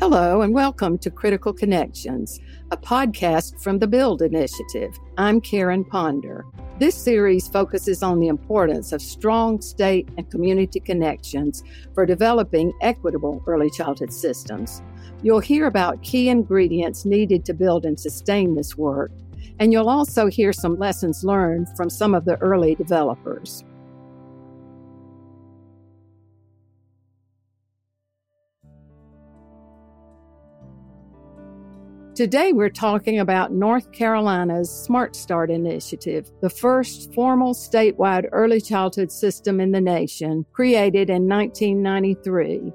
Hello, and welcome to Critical Connections, a podcast from the Build Initiative. I'm Karen Ponder. This series focuses on the importance of strong state and community connections for developing equitable early childhood systems. You'll hear about key ingredients needed to build and sustain this work, and you'll also hear some lessons learned from some of the early developers. Today, we're talking about North Carolina's Smart Start initiative, the first formal statewide early childhood system in the nation, created in 1993.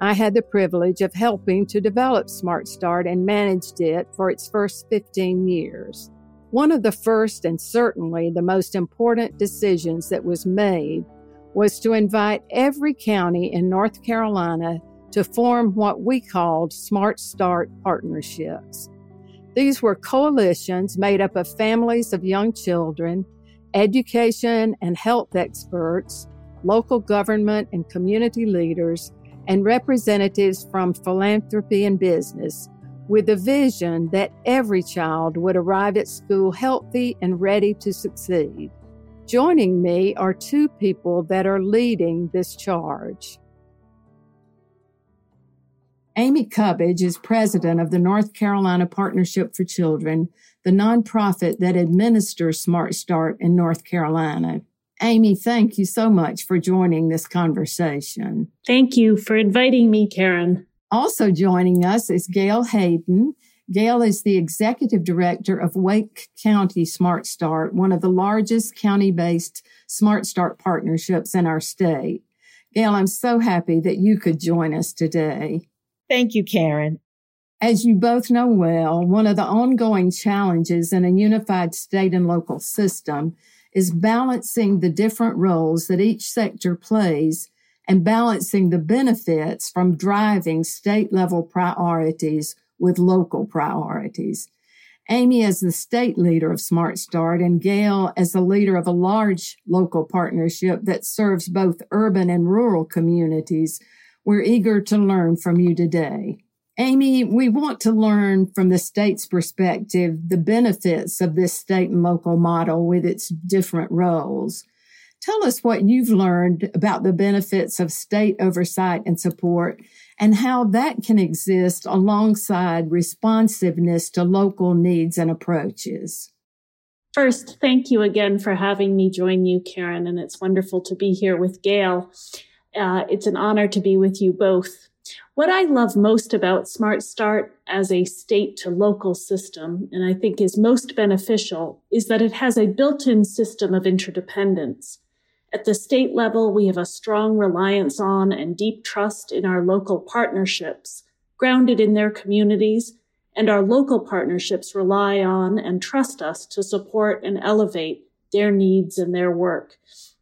I had the privilege of helping to develop Smart Start and managed it for its first 15 years. One of the first and certainly the most important decisions that was made was to invite every county in North Carolina to form what we called Smart Start partnerships. These were coalitions made up of families of young children, education and health experts, local government and community leaders, and representatives from philanthropy and business, with a vision that every child would arrive at school healthy and ready to succeed. Joining me are two people that are leading this charge. Amy Cubbage is president of the North Carolina Partnership for Children, the nonprofit that administers Smart Start in North Carolina. Amy, thank you so much for joining this conversation. Thank you for inviting me, Karen. Also joining us is Gail Hayden. Gail is the executive director of Wake County Smart Start, one of the largest county based Smart Start partnerships in our state. Gail, I'm so happy that you could join us today. Thank you, Karen. As you both know well, one of the ongoing challenges in a unified state and local system is balancing the different roles that each sector plays and balancing the benefits from driving state level priorities with local priorities. Amy as the state leader of Smart Start and Gail as the leader of a large local partnership that serves both urban and rural communities we're eager to learn from you today. Amy, we want to learn from the state's perspective the benefits of this state and local model with its different roles. Tell us what you've learned about the benefits of state oversight and support and how that can exist alongside responsiveness to local needs and approaches. First, thank you again for having me join you, Karen, and it's wonderful to be here with Gail. Uh, it's an honor to be with you both. What I love most about Smart Start as a state to local system, and I think is most beneficial, is that it has a built in system of interdependence. At the state level, we have a strong reliance on and deep trust in our local partnerships, grounded in their communities, and our local partnerships rely on and trust us to support and elevate their needs and their work.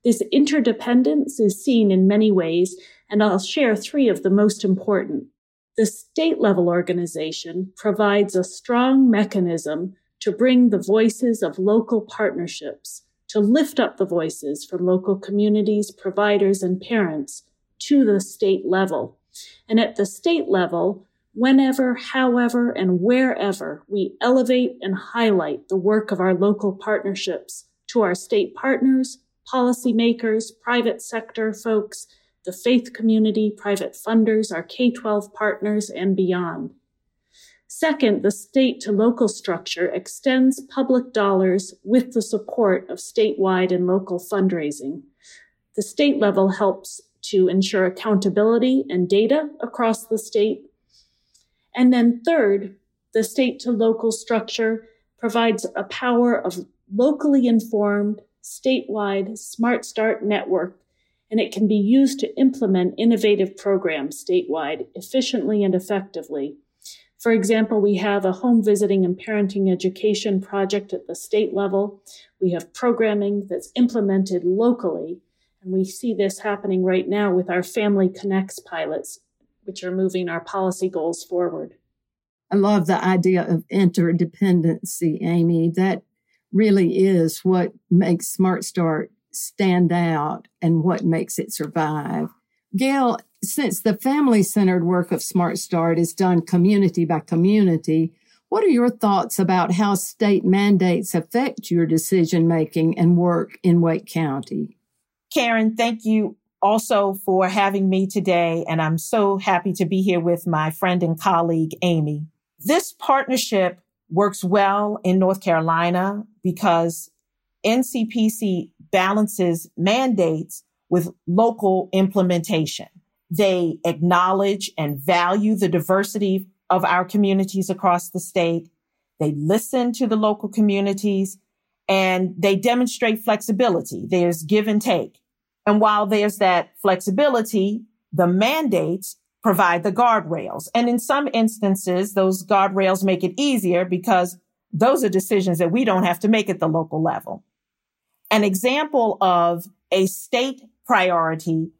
This interdependence is seen in many ways, and I'll share three of the most important. The state level organization provides a strong mechanism to bring the voices of local partnerships, to lift up the voices from local communities, providers, and parents to the state level. And at the state level, whenever, however, and wherever we elevate and highlight the work of our local partnerships to our state partners, policymakers, private sector folks, the faith community, private funders, our K 12 partners, and beyond. Second, the state to local structure extends public dollars with the support of statewide and local fundraising. The state level helps to ensure accountability and data across the state. And then third, the state to local structure provides a power of locally informed statewide Smart Start network, and it can be used to implement innovative programs statewide efficiently and effectively. For example, we have a home visiting and parenting education project at the state level. We have programming that's implemented locally, and we see this happening right now with our Family Connects pilots, which are moving our policy goals forward. I love the idea of interdependency, Amy. That really is what makes Smart Start stand out and what makes it survive. Gail, since the family centered work of Smart Start is done community by community, what are your thoughts about how state mandates affect your decision making and work in Wake County? Karen, thank you also for having me today. And I'm so happy to be here with my friend and colleague, Amy. This partnership works well in North Carolina because NCPC balances mandates with local implementation. They acknowledge and value the diversity of our communities across the state. They listen to the local communities and they demonstrate flexibility. There's give and take. And while there's that flexibility, the mandates provide the guardrails. And in some instances, those guardrails make it easier because those are decisions that we don't have to make at the local level. An example of a state priority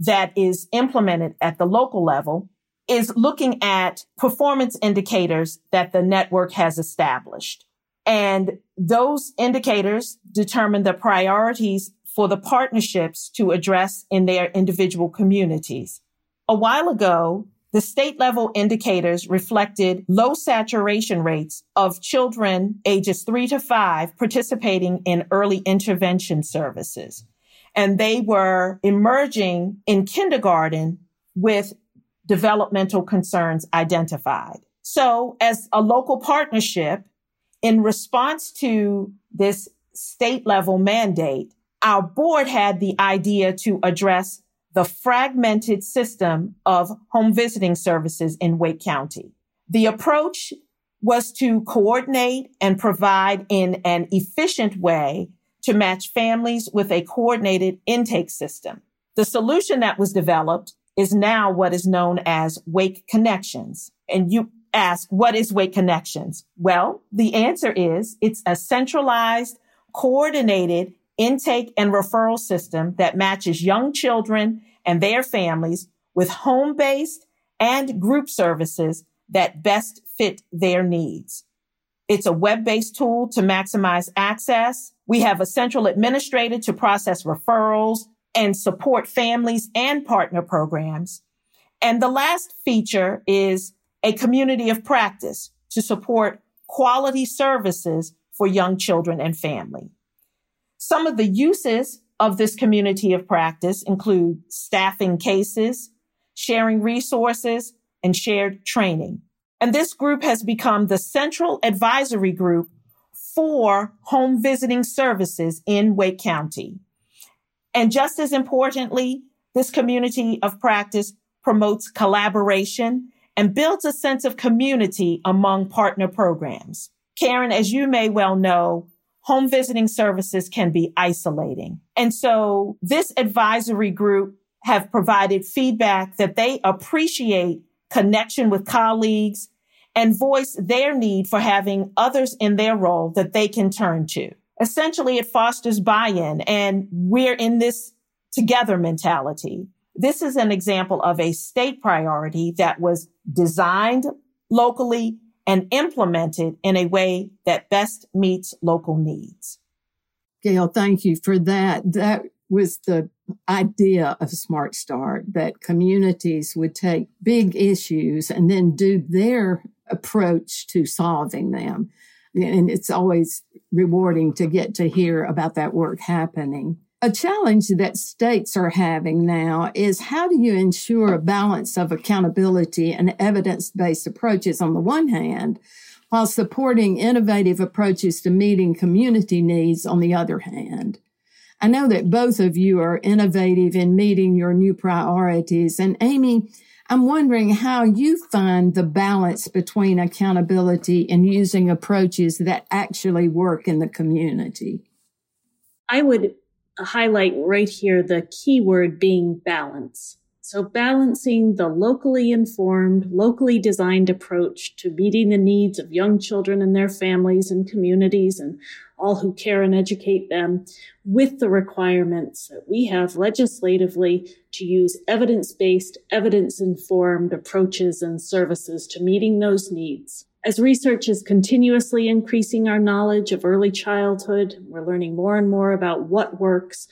that is implemented at the local level is looking at performance indicators that the network has established. And those indicators determine the priorities for the partnerships to address in their individual communities. A while ago, the state level indicators reflected low saturation rates of children ages three to five participating in early intervention services. And they were emerging in kindergarten with developmental concerns identified. So as a local partnership, in response to this state level mandate, our board had the idea to address the fragmented system of home visiting services in Wake County. The approach was to coordinate and provide in an efficient way to match families with a coordinated intake system. The solution that was developed is now what is known as Wake Connections. And you ask, what is Wake Connections? Well, the answer is it's a centralized, coordinated intake and referral system that matches young children and their families with home-based and group services that best fit their needs. It's a web-based tool to maximize access. We have a central administrator to process referrals and support families and partner programs. And the last feature is a community of practice to support quality services for young children and family. Some of the uses of this community of practice include staffing cases, sharing resources, and shared training. And this group has become the central advisory group for home visiting services in Wake County. And just as importantly, this community of practice promotes collaboration and builds a sense of community among partner programs. Karen, as you may well know, home visiting services can be isolating. And so this advisory group have provided feedback that they appreciate connection with colleagues and voice their need for having others in their role that they can turn to. Essentially, it fosters buy-in and we're in this together mentality. This is an example of a state priority that was designed locally and implemented in a way that best meets local needs. Gail, thank you for that. That was the idea of Smart Start that communities would take big issues and then do their approach to solving them. And it's always rewarding to get to hear about that work happening. A challenge that states are having now is how do you ensure a balance of accountability and evidence based approaches on the one hand, while supporting innovative approaches to meeting community needs on the other hand? I know that both of you are innovative in meeting your new priorities. And Amy, I'm wondering how you find the balance between accountability and using approaches that actually work in the community. I would highlight right here the keyword being balance. So balancing the locally informed, locally designed approach to meeting the needs of young children and their families and communities and all who care and educate them with the requirements that we have legislatively to use evidence-based, evidence-informed approaches and services to meeting those needs. As research is continuously increasing our knowledge of early childhood, we're learning more and more about what works.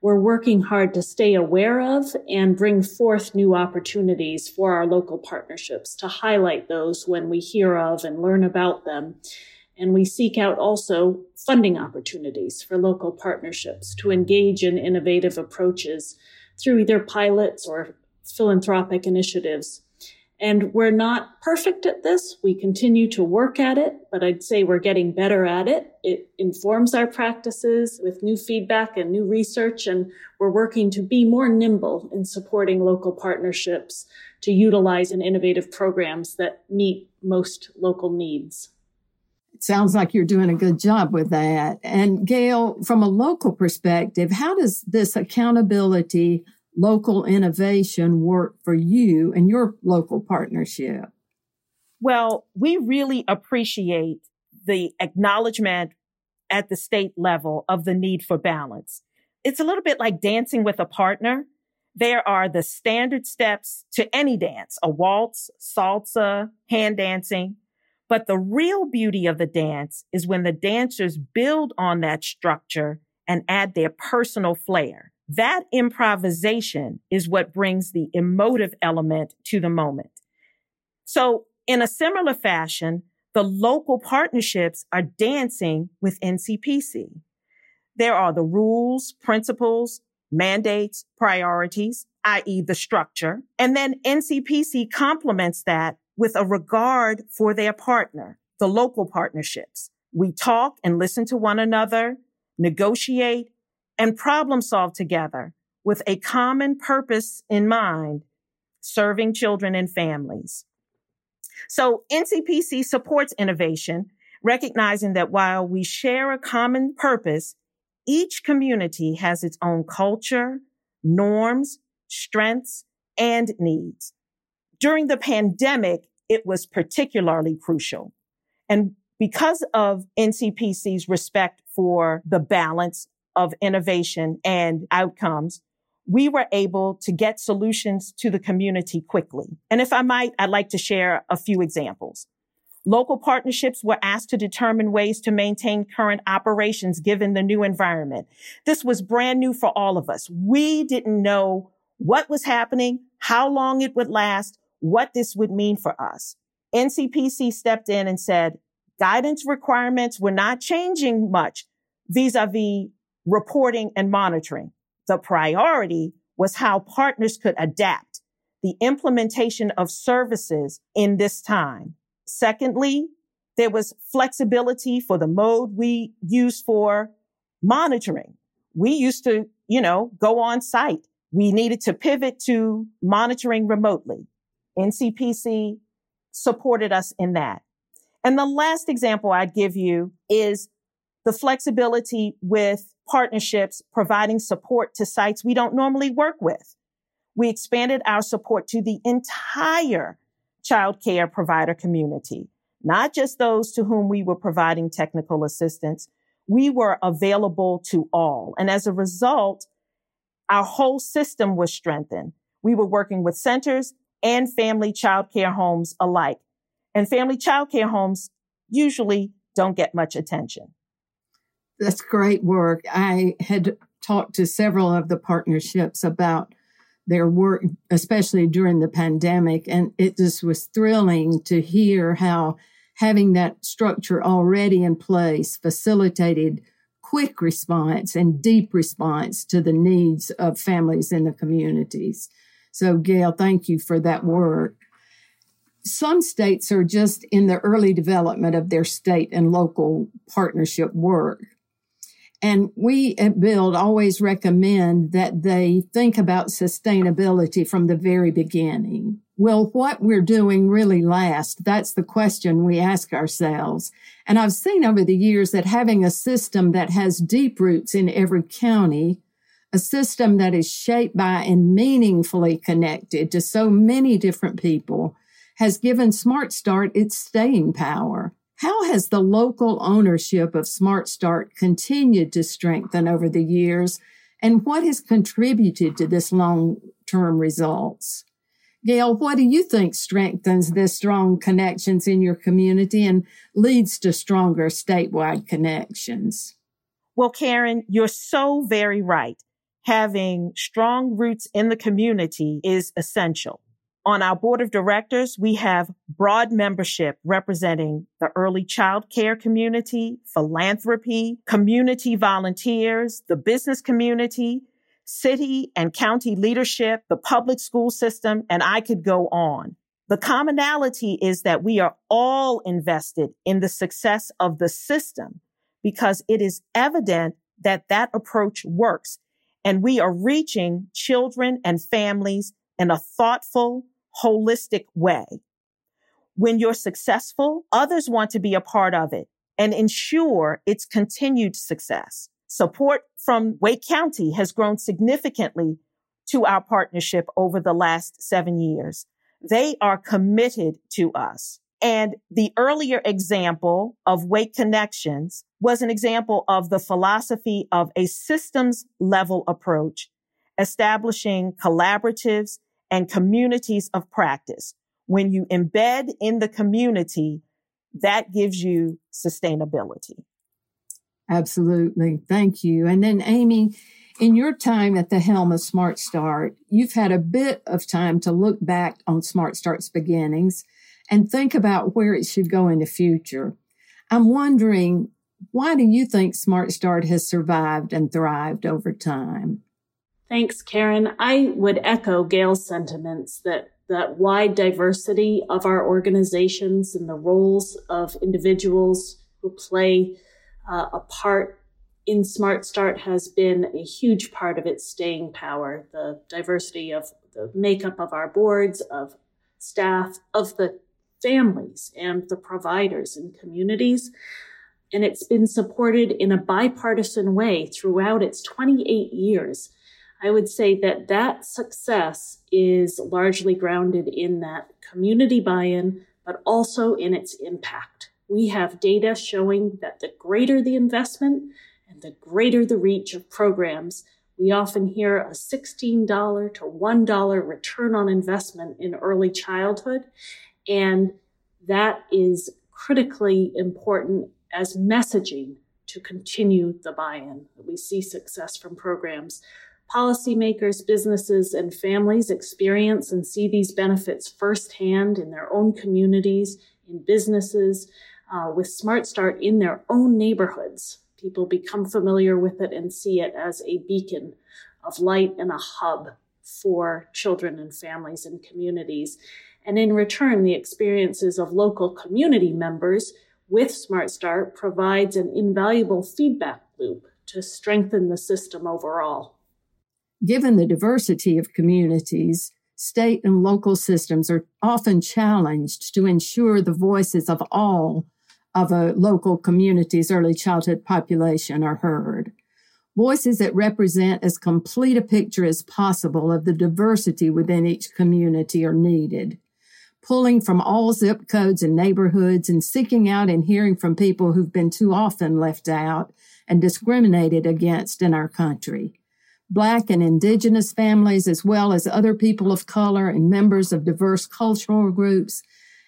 we're working hard to stay aware of and bring forth new opportunities for our local partnerships to highlight those when we hear of and learn about them. And we seek out also funding opportunities for local partnerships to engage in innovative approaches through either pilots or philanthropic initiatives. And we're not perfect at this. We continue to work at it, but I'd say we're getting better at it. It informs our practices with new feedback and new research, and we're working to be more nimble in supporting local partnerships to utilize and innovative programs that meet most local needs. It sounds like you're doing a good job with that. And Gail, from a local perspective, how does this accountability local innovation work for you and your local partnership? Well, we really appreciate the acknowledgement at the state level of the need for balance. It's a little bit like dancing with a partner. There are the standard steps to any dance, a waltz, salsa, hand dancing. But the real beauty of the dance is when the dancers build on that structure and add their personal flair. That improvisation is what brings the emotive element to the moment. So in a similar fashion, the local partnerships are dancing with NCPC. There are the rules, principles, mandates, priorities, i.e. the structure. And then NCPC complements that with a regard for their partner, the local partnerships. We talk and listen to one another, negotiate, and problem solve together with a common purpose in mind, serving children and families. So NCPC supports innovation, recognizing that while we share a common purpose, each community has its own culture, norms, strengths, and needs. During the pandemic, it was particularly crucial. And because of NCPC's respect for the balance of innovation and outcomes, we were able to get solutions to the community quickly. And if I might, I'd like to share a few examples. Local partnerships were asked to determine ways to maintain current operations given the new environment. This was brand new for all of us. We didn't know what was happening, how long it would last, what this would mean for us. NCPC stepped in and said, guidance requirements were not changing much vis-a-vis reporting and monitoring. The priority was how partners could adapt the implementation of services in this time. Secondly, there was flexibility for the mode we use for monitoring. We used to, you know, go on site. We needed to pivot to monitoring remotely. NCPC supported us in that. And the last example I'd give you is the flexibility with partnerships providing support to sites we don't normally work with. We expanded our support to the entire child care provider community, not just those to whom we were providing technical assistance. We were available to all. And as a result, our whole system was strengthened. We were working with centers and family child care homes alike. And family child care homes usually don't get much attention. That's great work. I had talked to several of the partnerships about their work, especially during the pandemic. And it just was thrilling to hear how having that structure already in place facilitated quick response and deep response to the needs of families in the communities. So, Gail, thank you for that work. Some states are just in the early development of their state and local partnership work. And we at Build always recommend that they think about sustainability from the very beginning. Will what we're doing really last? That's the question we ask ourselves. And I've seen over the years that having a system that has deep roots in every county, a system that is shaped by and meaningfully connected to so many different people has given Smart Start its staying power. How has the local ownership of Smart Start continued to strengthen over the years? And what has contributed to this long term results? Gail, what do you think strengthens this strong connections in your community and leads to stronger statewide connections? Well, Karen, you're so very right. having strong roots in the community is essential. On our board of directors, we have broad membership representing the early child care community, philanthropy, community volunteers, the business community, city and county leadership, the public school system, and I could go on. The commonality is that we are all invested in the success of the system because it is evident that that approach works and we are reaching children and families in a thoughtful, holistic way. When you're successful, others want to be a part of it and ensure its continued success. Support from Wake County has grown significantly to our partnership over the last seven years. They are committed to us. And the earlier example of Wake Connections was an example of the philosophy of a systems level approach, establishing collaboratives and communities of practice. When you embed in the community, that gives you sustainability. Absolutely. Thank you. And then Amy, in your time at the helm of Smart Start, you've had a bit of time to look back on Smart Start's beginnings and think about where it should go in the future. I'm wondering, why do you think Smart Start has survived and thrived over time? Thanks, Karen. I would echo Gail's sentiments that that wide diversity of our organizations and the roles of individuals who play uh, a part in Smart Start has been a huge part of its staying power. The diversity of the makeup of our boards, of staff, of the families and the providers and communities. And it's been supported in a bipartisan way throughout its 28 years. I would say that that success is largely grounded in that community buy-in, but also in its impact. We have data showing that the greater the investment and the greater the reach of programs, we often hear a $16 to $1 return on investment in early childhood. And that is critically important as messaging to continue the buy-in. We see success from programs. Policymakers, businesses, and families experience and see these benefits firsthand in their own communities, in businesses, uh, with Smart Start in their own neighborhoods. People become familiar with it and see it as a beacon of light and a hub for children and families and communities. And in return, the experiences of local community members with Smart Start provides an invaluable feedback loop to strengthen the system overall. Given the diversity of communities, state and local systems are often challenged to ensure the voices of all of a local community's early childhood population are heard. Voices that represent as complete a picture as possible of the diversity within each community are needed pulling from all zip codes and neighborhoods and seeking out and hearing from people who've been too often left out and discriminated against in our country. Black and indigenous families, as well as other people of color and members of diverse cultural groups,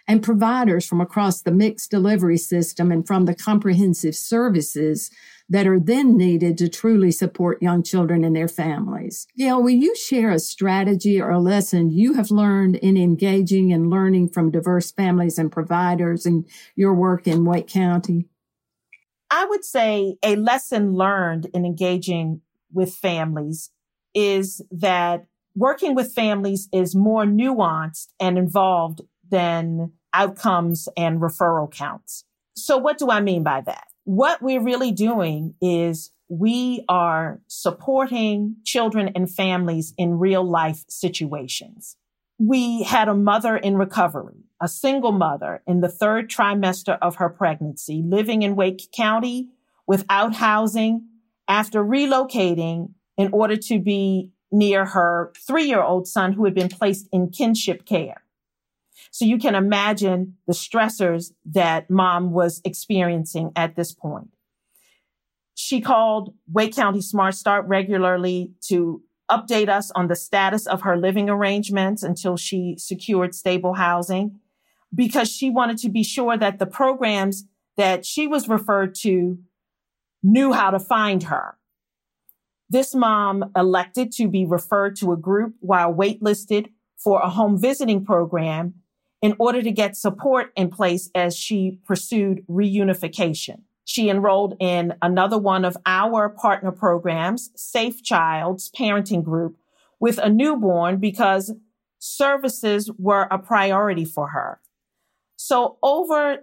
and providers from across the mixed delivery system and from the comprehensive services that are then needed to truly support young children and their families. Gail, will you share a strategy or a lesson you have learned in engaging and learning from diverse families and providers in your work in Wake County? I would say a lesson learned in engaging with families is that working with families is more nuanced and involved than outcomes and referral counts. So what do I mean by that? what we're really doing is we are supporting children and families in real life situations. We had a mother in recovery, a single mother in the third trimester of her pregnancy, living in Wake County without housing after relocating in order to be near her three year old son who had been placed in kinship care. So you can imagine the stressors that mom was experiencing at this point. She called Wake County Smart Start regularly to update us on the status of her living arrangements until she secured stable housing because she wanted to be sure that the programs that she was referred to knew how to find her. This mom elected to be referred to a group while waitlisted for a home visiting program in order to get support in place as she pursued reunification. She enrolled in another one of our partner programs, Safe Child's parenting group, with a newborn because services were a priority for her. So over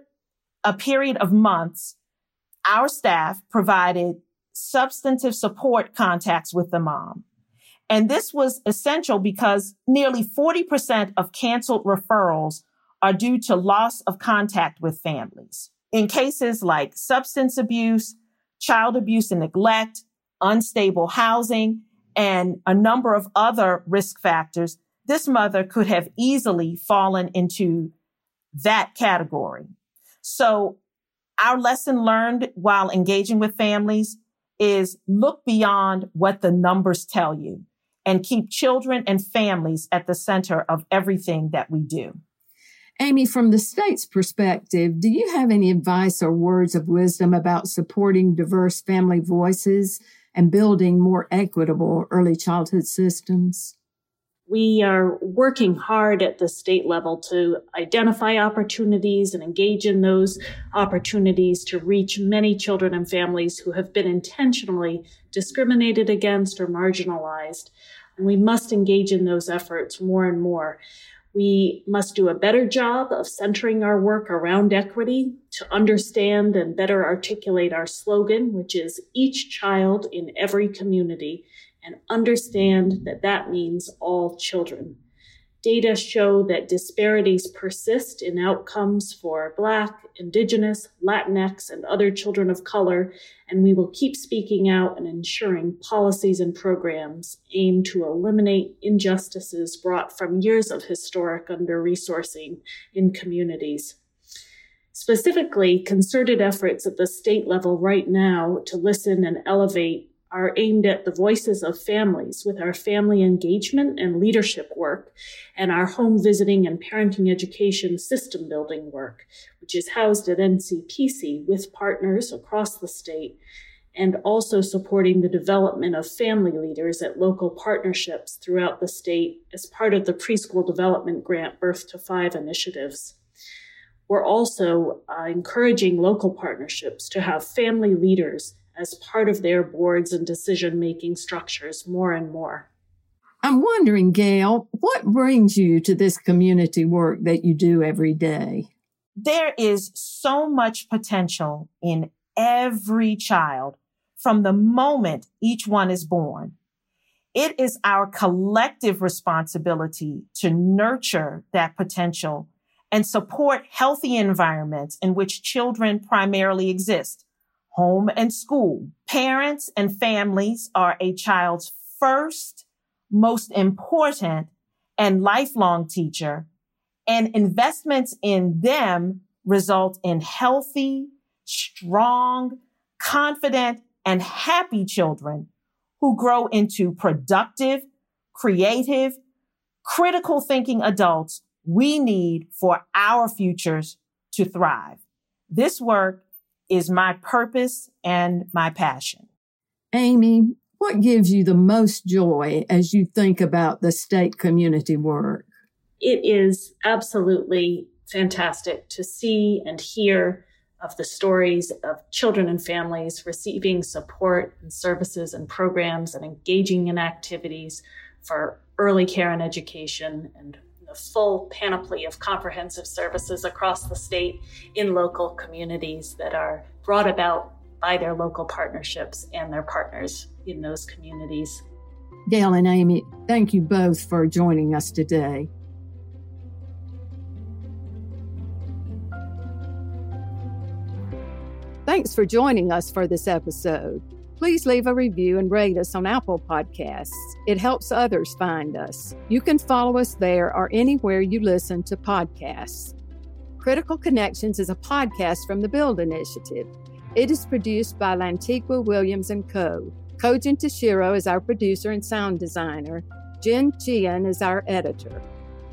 a period of months, our staff provided substantive support contacts with the mom. And this was essential because nearly 40% of canceled referrals are due to loss of contact with families. In cases like substance abuse, child abuse and neglect, unstable housing, and a number of other risk factors, this mother could have easily fallen into that category. So our lesson learned while engaging with families is look beyond what the numbers tell you and keep children and families at the center of everything that we do. Amy, from the state's perspective, do you have any advice or words of wisdom about supporting diverse family voices and building more equitable early childhood systems? We are working hard at the state level to identify opportunities and engage in those opportunities to reach many children and families who have been intentionally discriminated against or marginalized. And we must engage in those efforts more and more. We must do a better job of centering our work around equity to understand and better articulate our slogan, which is each child in every community, and understand that that means all children. Data show that disparities persist in outcomes for Black, Indigenous, Latinx, and other children of color, and we will keep speaking out and ensuring policies and programs aim to eliminate injustices brought from years of historic under resourcing in communities. Specifically, concerted efforts at the state level right now to listen and elevate are aimed at the voices of families with our family engagement and leadership work and our home visiting and parenting education system building work, which is housed at NCPC with partners across the state and also supporting the development of family leaders at local partnerships throughout the state as part of the preschool development grant Birth to Five initiatives. We're also uh, encouraging local partnerships to have family leaders as part of their boards and decision making structures more and more. I'm wondering, Gail, what brings you to this community work that you do every day? There is so much potential in every child from the moment each one is born. It is our collective responsibility to nurture that potential and support healthy environments in which children primarily exist home and school. Parents and families are a child's first, most important and lifelong teacher and investments in them result in healthy, strong, confident, and happy children who grow into productive, creative, critical thinking adults we need for our futures to thrive. This work is my purpose and my passion. Amy, what gives you the most joy as you think about the state community work? It is absolutely fantastic to see and hear of the stories of children and families receiving support and services and programs and engaging in activities for early care and education and the full panoply of comprehensive services across the state in local communities that are brought about by their local partnerships and their partners in those communities. Gail and Amy, thank you both for joining us today. Thanks for joining us for this episode. Please leave a review and rate us on Apple Podcasts. It helps others find us. You can follow us there or anywhere you listen to podcasts. Critical Connections is a podcast from the Build Initiative. It is produced by Lantigua Williams Co. Kojin Tashiro is our producer and sound designer. Jen Chien is our editor.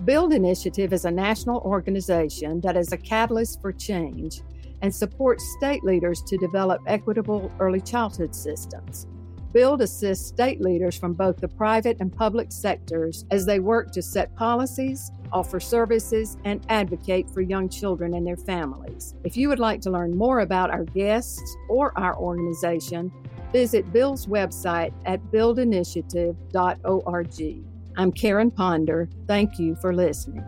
Build Initiative is a national organization that is a catalyst for change and supports state leaders to develop equitable early childhood systems. Build assists state leaders from both the private and public sectors as they work to set policies, offer services, and advocate for young children and their families. If you would like to learn more about our guests or our organization, visit Build's website at buildinitiative.org. I'm Karen Ponder. Thank you for listening.